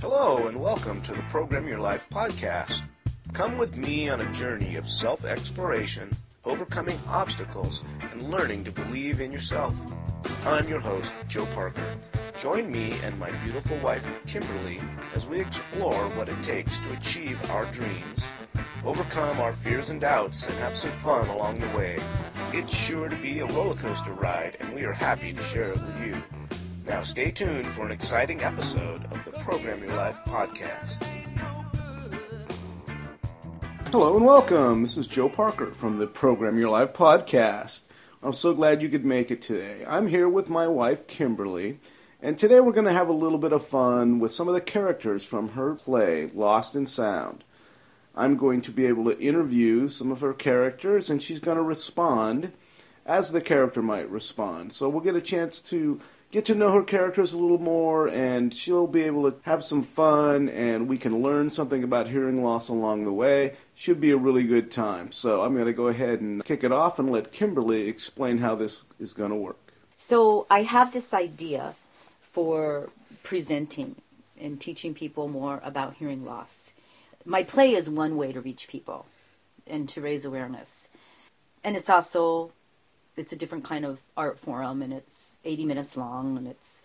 Hello, and welcome to the Program Your Life podcast. Come with me on a journey of self exploration, overcoming obstacles, and learning to believe in yourself. I'm your host, Joe Parker. Join me and my beautiful wife, Kimberly, as we explore what it takes to achieve our dreams, overcome our fears and doubts, and have some fun along the way. It's sure to be a roller coaster ride, and we are happy to share it with you. Now, stay tuned for an exciting episode of the Program Your Life podcast. Hello and welcome. This is Joe Parker from the Program Your Life podcast. I'm so glad you could make it today. I'm here with my wife, Kimberly, and today we're going to have a little bit of fun with some of the characters from her play, Lost in Sound. I'm going to be able to interview some of her characters, and she's going to respond as the character might respond. So we'll get a chance to get to know her characters a little more, and she'll be able to have some fun, and we can learn something about hearing loss along the way. Should be a really good time. So I'm going to go ahead and kick it off and let Kimberly explain how this is going to work. So I have this idea for presenting and teaching people more about hearing loss. My play is one way to reach people and to raise awareness. And it's also it's a different kind of art form and it's 80 minutes long and it's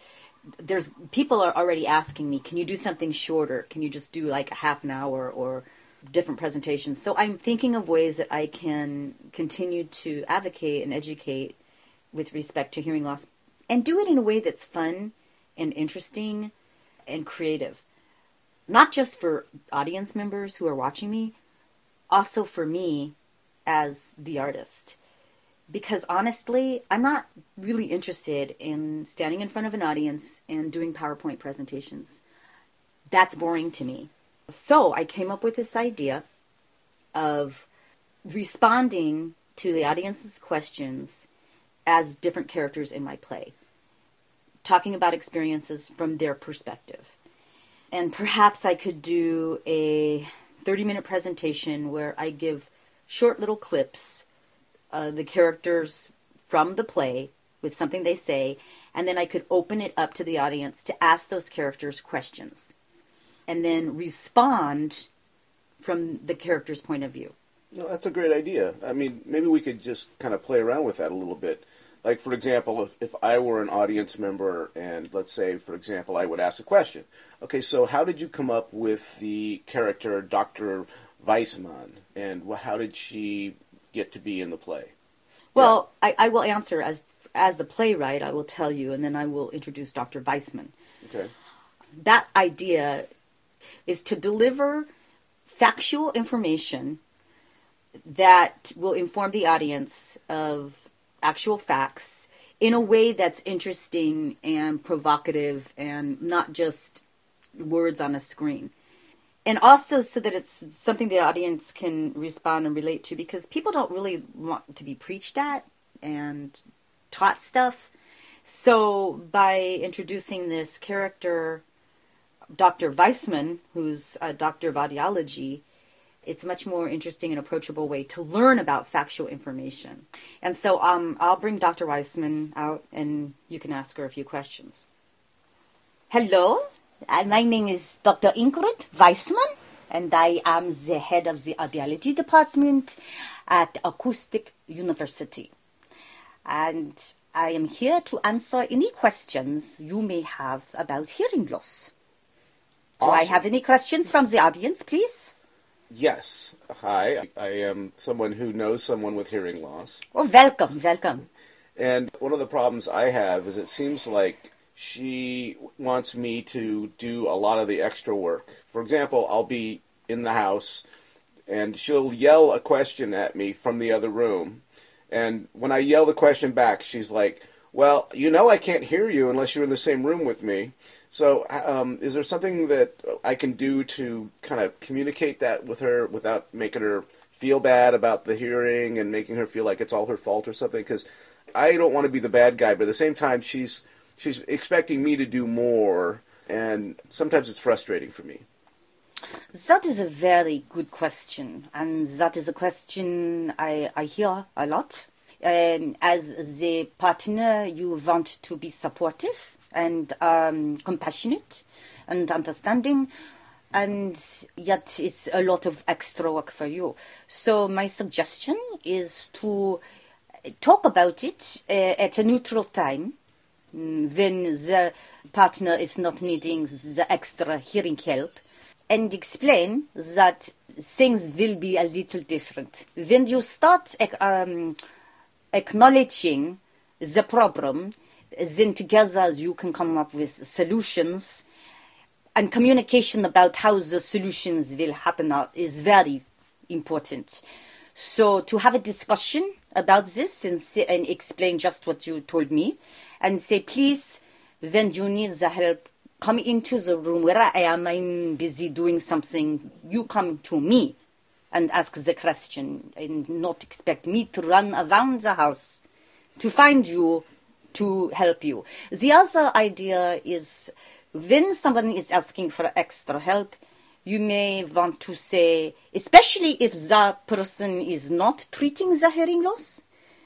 there's people are already asking me can you do something shorter? Can you just do like a half an hour or different presentations? So i'm thinking of ways that i can continue to advocate and educate with respect to hearing loss and do it in a way that's fun and interesting and creative. Not just for audience members who are watching me also for me as the artist because honestly, I'm not really interested in standing in front of an audience and doing PowerPoint presentations. That's boring to me. So I came up with this idea of responding to the audience's questions as different characters in my play, talking about experiences from their perspective. And perhaps I could do a 30 minute presentation where I give short little clips uh, the characters from the play with something they say, and then I could open it up to the audience to ask those characters questions and then respond from the character's point of view. No, that's a great idea. I mean, maybe we could just kind of play around with that a little bit. Like, for example, if, if I were an audience member, and let's say, for example, I would ask a question. Okay, so how did you come up with the character Dr. Weissman? And how did she get to be in the play? Well, yeah. I, I will answer as as the playwright. I will tell you, and then I will introduce Dr. Weissman. Okay. That idea is to deliver factual information that will inform the audience of actual facts in a way that's interesting and provocative and not just words on a screen and also so that it's something the audience can respond and relate to because people don't really want to be preached at and taught stuff. So by introducing this character, Dr. Weissman, who's a doctor of audiology, it's a much more interesting and approachable way to learn about factual information. And so um, I'll bring Dr. Weissman out and you can ask her a few questions. Hello, Uh, my name is Dr. Ingrid Weissman, and I am the head of the audiology department at Acoustic University. And I am here to answer any questions you may have about hearing loss. Do awesome. I have any questions from the audience, please? Yes. Hi, I am someone who knows someone with hearing loss. Oh, welcome, welcome. And one of the problems I have is it seems like she wants me to do a lot of the extra work. For example, I'll be in the house and she'll yell a question at me from the other room. And when I yell the question back, she's like, Well, you know, I can't hear you unless you're in the same room with me. So, um, is there something that I can do to kind of communicate that with her without making her feel bad about the hearing and making her feel like it's all her fault or something? Because I don't want to be the bad guy, but at the same time, she's she's expecting me to do more, and sometimes it's frustrating for me. That is a very good question, and that is a question I, I hear a lot. Um, as the partner, you want to be supportive and um, compassionate and understanding and yet it's a lot of extra work for you. So my suggestion is to talk about it uh, at a neutral time when the partner is not needing the extra hearing help and explain that things will be a little different. When you start um, acknowledging the problem, then together you can come up with solutions and communication about how the solutions will happen is very important. So to have a discussion about this and, and explain just what you told me and say, please, when you need the help, come into the room where I am. I'm busy doing something. You come to me and ask the question and not expect me to run around the house to find you to help you. The other idea is when someone is asking for extra help, you may want to say, especially if the person is not treating the hearing loss,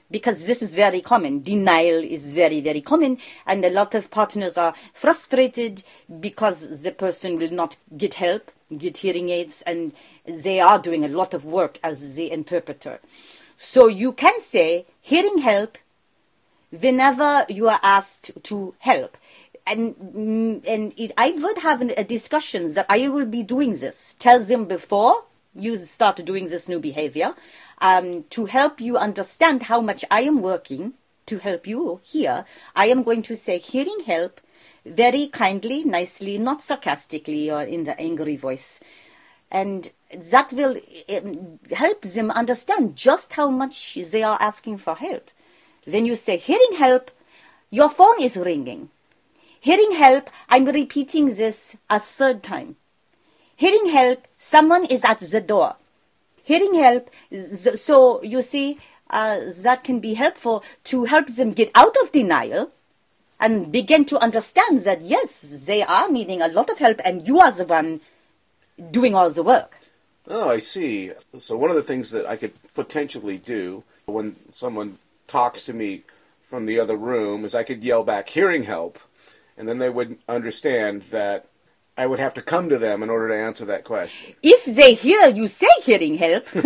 because this is very common. Denial is very, very common, and a lot of partners are frustrated because the person will not get help, get hearing aids, and they are doing a lot of work as the interpreter. So you can say hearing help whenever you are asked to help and mm, and it, I would have a discussion that I will be doing this. Tell them before you start doing this new behavior um, to help you understand how much I am working to help you here. I am going to say hearing help very kindly, nicely, not sarcastically or in the angry voice. And that will um, help them understand just how much they are asking for help. When you say hearing help, your phone is ringing Hearing help, I'm repeating this a third time. Hearing help, someone is at the door. Hearing help, so you see, uh, that can be helpful to help them get out of denial and begin to understand that yes, they are needing a lot of help and you are the one doing all the work. Oh, I see. So one of the things that I could potentially do when someone talks to me from the other room is I could yell back, hearing help and then they would understand that I would have to come to them in order to answer that question. If they hear you say hearing help.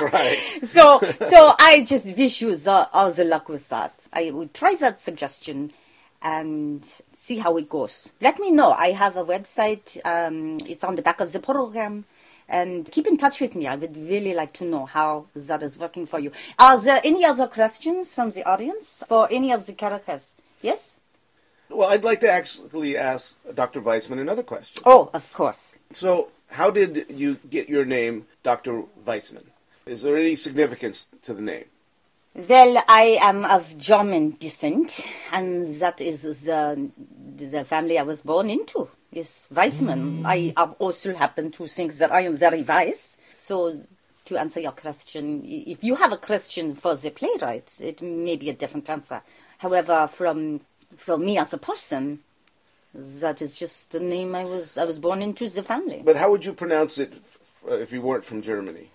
right. So, so I just wish you the, all the luck with that. I would try that suggestion and see how it goes. Let me know. I have a website. Um, it's on the back of the program. And keep in touch with me. I would really like to know how that is working for you. Are there any other questions from the audience for any of the characters? Yes? Well, I'd like to actually ask Dr. Weissman another question. Oh, of course. So, how did you get your name, Dr. Weissman? Is there any significance to the name? Well, I am of German descent, and that is the, the family I was born into, is Weissman. Mm. I also happen to think that I am very wise. So, to answer your question, if you have a question for the playwright, it may be a different answer. However, from for me as a person, that is just the name I was I was born into the family. But how would you pronounce it if you weren't from Germany?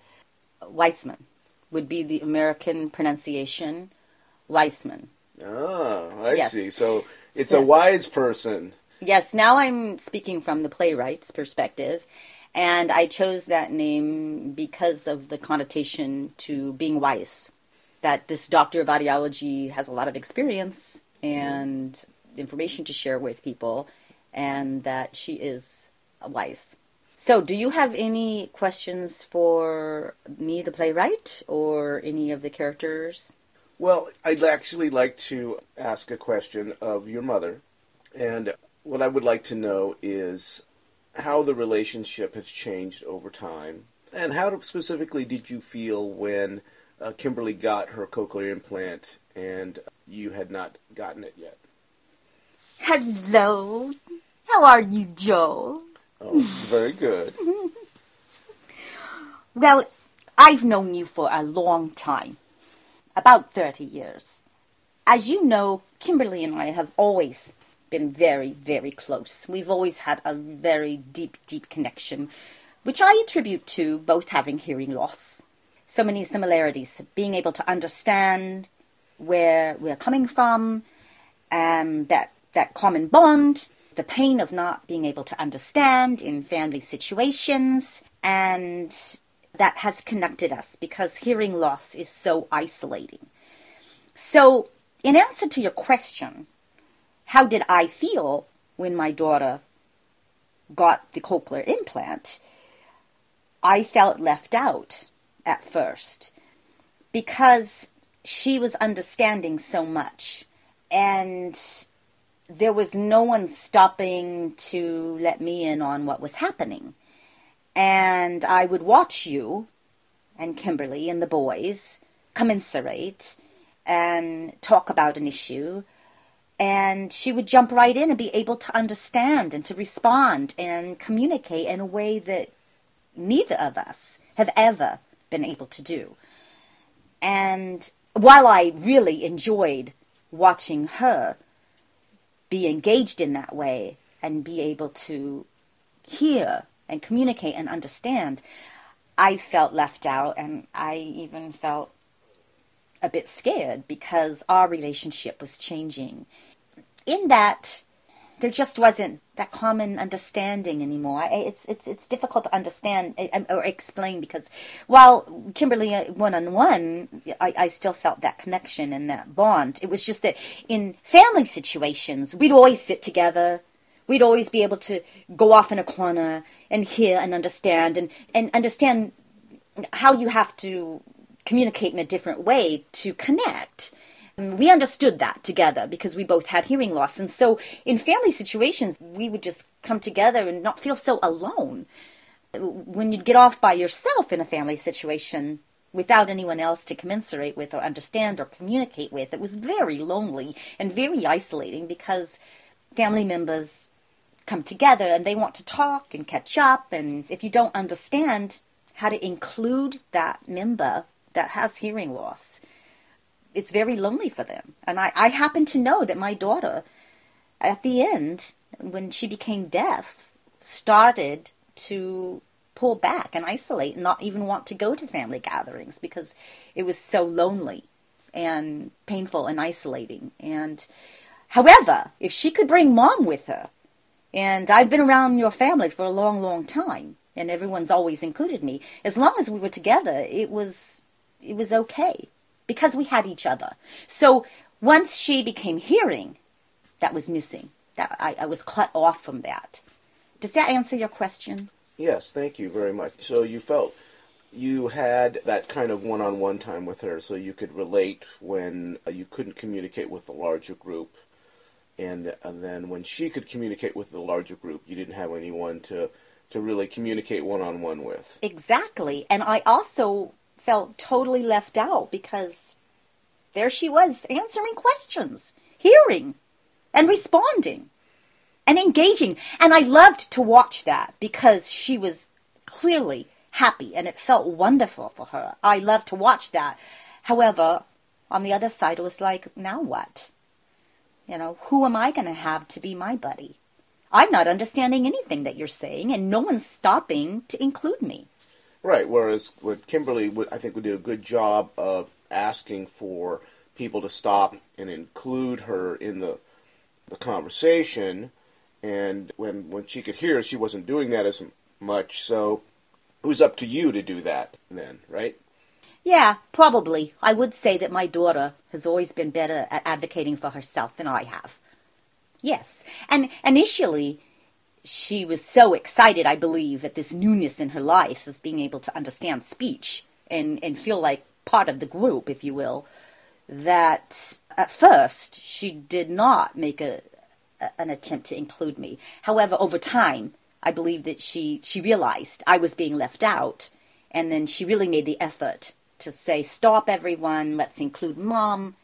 Weissman would be the American pronunciation. Weissman. Ah, I yes. see. So it's so, a wise person. Yes. Now I'm speaking from the playwright's perspective, and I chose that name because of the connotation to being wise. That this doctor of audiology has a lot of experience and information to share with people, and that she is wise. So, do you have any questions for me, the playwright, or any of the characters? Well, I'd actually like to ask a question of your mother. And what I would like to know is how the relationship has changed over time. And how specifically did you feel when uh, Kimberly got her cochlear implant and you had not gotten it yet. Hello. How are you, Joe? Oh, very good. well, I've known you for a long time about 30 years. As you know, Kimberly and I have always been very, very close. We've always had a very deep, deep connection, which I attribute to both having hearing loss. So many similarities, being able to understand, where we're coming from, and that that common bond, the pain of not being able to understand in family situations, and that has connected us because hearing loss is so isolating. So, in answer to your question, how did I feel when my daughter got the cochlear implant? I felt left out at first because she was understanding so much and there was no one stopping to let me in on what was happening. And I would watch you and Kimberly and the boys commiserate and talk about an issue. And she would jump right in and be able to understand and to respond and communicate in a way that neither of us have ever been able to do. And while I really enjoyed watching her be engaged in that way and be able to hear and communicate and understand, I felt left out and I even felt a bit scared because our relationship was changing. In that, there just wasn't that common understanding anymore. It's it's it's difficult to understand eh, or explain because while Kimberly one on one, I still felt that connection and that bond. It was just that in family situations, we'd always sit together. We'd always be able to go off in a corner and hear and understand and, and understand how you have to communicate in a different way to connect. We understood that together because we both had hearing loss. And so in family situations, we would just come together and not feel so alone. When you'd get off by yourself in a family situation without anyone else to commiserate with or understand or communicate with, it was very lonely and very isolating because family members come together and they want to talk and catch up. And if you don't understand how to include that member that has hearing loss, it's very lonely for them. And I, I happen to know that my daughter, at the end, when she became deaf, started to pull back and isolate and not even want to go to family gatherings because it was so lonely and painful and isolating. And however, if she could bring mom with her, and I've been around your family for a long, long time, and everyone's always included me. As long as we were together, it was it was okay because we had each other. So once she became hearing, that was missing. That I, I was cut off from that. Does that answer your question? Yes, thank you very much. So you felt you had that kind of one-on-one time with her, so you could relate when uh, you couldn't communicate with the larger group, and, and then when she could communicate with the larger group, you didn't have anyone to to really communicate one-on-one with. Exactly, and I also felt totally left out because there she was answering questions, hearing, and responding and engaging. And I loved to watch that because she was clearly happy and it felt wonderful for her. I loved to watch that. However, on the other side, it was like, now what? You know, who am I going to have to be my buddy? I'm not understanding anything that you're saying, and no one's stopping to include me. Right. Whereas what Kimberly, I think, would do a good job of asking for people to stop and include her in the the conversation. And when when she could hear, she wasn't doing that as much. So it was up to you to do that then, right? Yeah, probably. I would say that my daughter has always been better at advocating for herself than I have. Yes. And initially, she was so excited, I believe, at this newness in her life of being able to understand speech and, and feel like part of the group, if you will, that at first she did not make a, a, an attempt to include me. However, over time, I believe that she, she realized I was being left out, and then she really made the effort to say, Stop, everyone, let's include mom.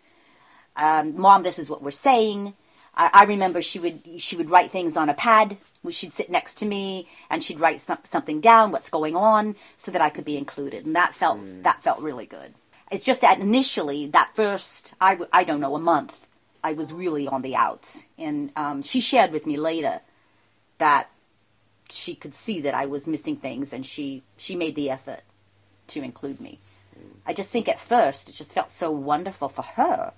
Um, mom, this is what we're saying. I, I remember she would she would write things on a pad. She'd sit next to me and she'd write some, something down, what's going on, so that I could be included, and that felt mm. that felt really good. It's just that initially, that first I I don't know a month, I was really on the outs, and um, she shared with me later that she could see that I was missing things, and she she made the effort to include me. I just think at first it just felt so wonderful for her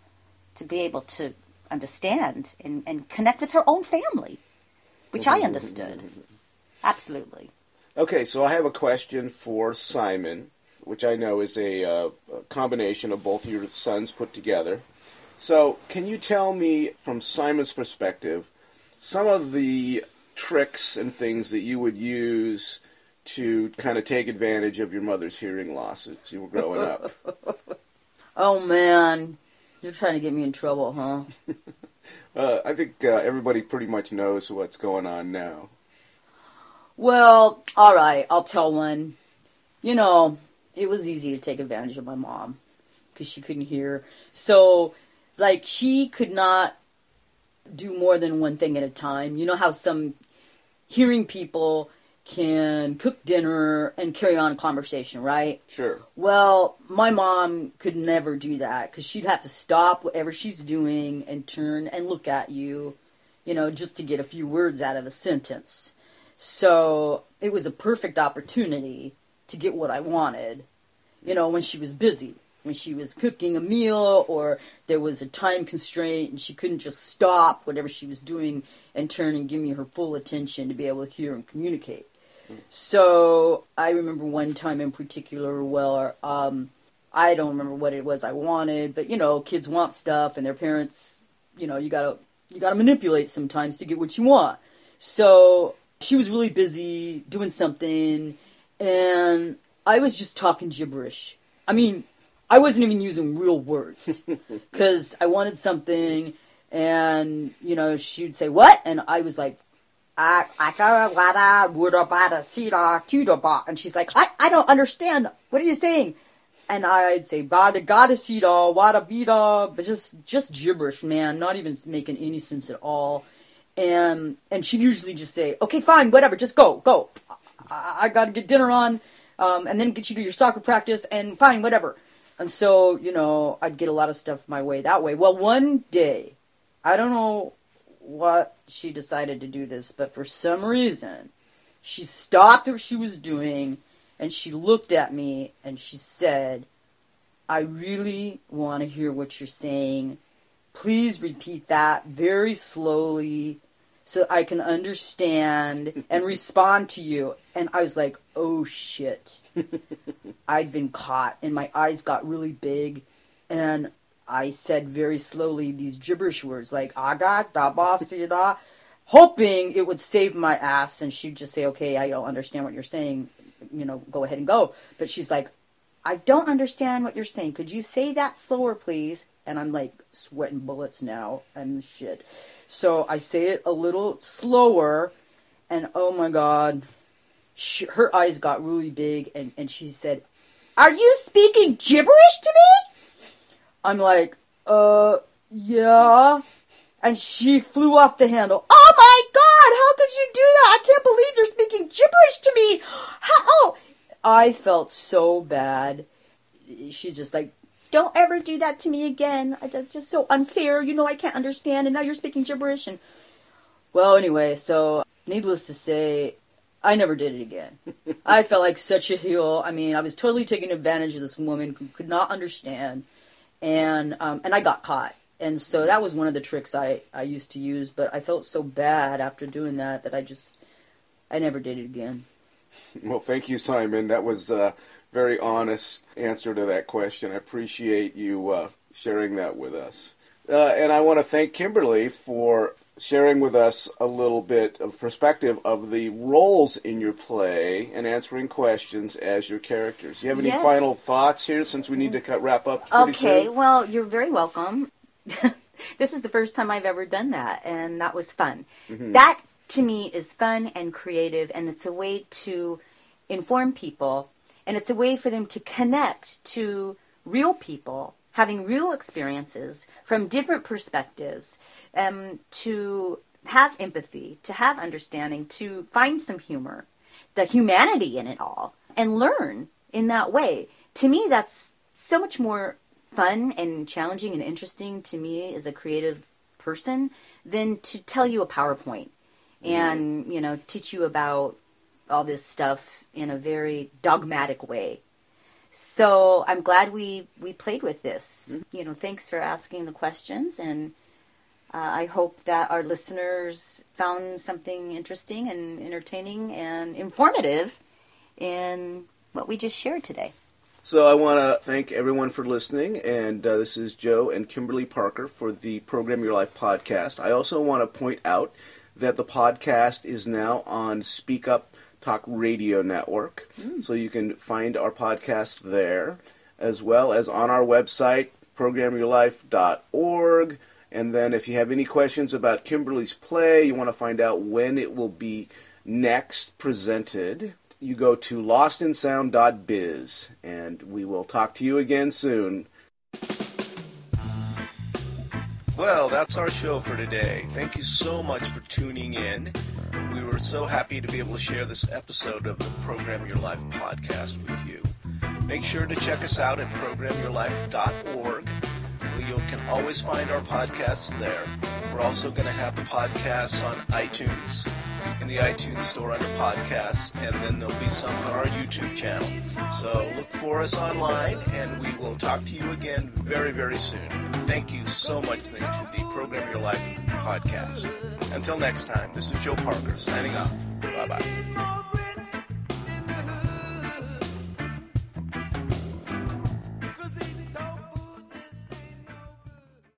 to be able to understand and, and connect with her own family, which I understood. Absolutely. Okay, so I have a question for Simon, which I know is a, uh, a combination of both your sons put together. So, can you tell me, from Simon's perspective, some of the tricks and things that you would use to kind of take advantage of your mother's hearing loss as you were growing up? Oh man, you're trying to get me in trouble, huh? Uh, I think uh, everybody pretty much knows what's going on now. Well, all right, I'll tell one. You know, it was easy to take advantage of my mom because she couldn't hear. So, like, she could not do more than one thing at a time. You know how some hearing people can cook dinner and carry on a conversation, right? Sure. Well, my mom could never do that because she'd have to stop whatever she's doing and turn and look at you, you know, just to get a few words out of a sentence. So it was a perfect opportunity to get what I wanted, you know, when she was busy. When she was cooking a meal or there was a time constraint and she couldn't just stop whatever she was doing and turn and give me her full attention to be able to hear and communicate. So I remember one time in particular where um, I don't remember what it was I wanted, but you know, kids want stuff and their parents, you know, you gotta you gotta manipulate sometimes to get what you want. So she was really busy doing something, and I was just talking gibberish. I mean, I wasn't even using real words because I wanted something, and you know, she'd say what, and I was like, I I got a lot of would about a cedar to and she's like, I I don't understand. What are you saying? And I'd say bada gotta cedar, wada bida, but just just gibberish, man, not even making any sense at all. And and she'd usually just say, okay, fine, whatever, just go, go. I, I got to get dinner on, um, and then get you to your soccer practice, and fine, whatever. And so, you know, I'd get a lot of stuff my way that way. Well, one day, I don't know what she decided to do this, but for some reason, she stopped what she was doing and she looked at me and she said, I really want to hear what you're saying. Please repeat that very slowly so I can understand and respond to you. And I was like, oh shit. I'd been caught and my eyes got really big and I said very slowly these gibberish words like aga da ba si da hoping it would save my ass and she'd just say, Okay, I don't understand what you're saying, you know, go ahead and go. But she's like, I don't understand what you're saying. Could you say that slower, please? And I'm like sweating bullets now and shit. So I say it a little slower, and oh my god, she, her eyes got really big, and, and she said, Are you speaking gibberish to me? I'm like, Uh, yeah. And she flew off the handle. Oh my god, how could you do that? I can't believe you're speaking gibberish to me. How? Oh. I felt so bad. She's just like, don't ever do that to me again. That's just so unfair. You know I can't understand, and now you're speaking gibberish. And well, anyway, so needless to say, I never did it again. I felt like such a heel. I mean, I was totally taking advantage of this woman who could not understand, and um, and I got caught. And so that was one of the tricks I I used to use. But I felt so bad after doing that that I just I never did it again. Well, thank you, Simon. That was a very honest answer to that question. I appreciate you uh, sharing that with us. Uh, and I want to thank Kimberly for sharing with us a little bit of perspective of the roles in your play and answering questions as your characters. Do you have any Yes. final thoughts here since we need to cut, wrap up Okay, soon? well, you're very welcome. this is the first time I've ever done that, and that was fun. Mm-hmm. That to me is fun and creative, and it's a way to inform people, and it's a way for them to connect to real people having real experiences from different perspectives, um, to have empathy, to have understanding, to find some humor, the humanity in it all, and learn in that way. To me, that's so much more fun and challenging and interesting to me as a creative person than to tell you a PowerPoint and, you know, teach you about all this stuff in a very dogmatic way. So I'm glad we we played with this. You know, thanks for asking the questions and Uh, I hope that our listeners found something interesting and entertaining and informative in what we just shared today. So I want to thank everyone for listening, and uh, this is Joe and Kimberly Parker for the Program Your Life podcast. I also want to point out that the podcast is now on Speak Up Talk Radio Network, mm. so you can find our podcast there, as well as on our website, programyourlife.org. And then if you have any questions about Kimberly's play, you want to find out when it will be next presented, you go to lostinsound.biz. And we will talk to you again soon. Well, that's our show for today. Thank you so much for tuning in. We were so happy to be able to share this episode of the Program Your Life podcast with you. Make sure to check us out at programyourlife.org you can always find our podcasts there. We're also going to have the podcasts on iTunes, in the iTunes store under podcasts, and then there'll be some on our YouTube channel. So look for us online, and we will talk to you again very, very soon. thank you so much to the Program Your Life podcast. Until next time, this is Joe Parker signing off. Bye bye.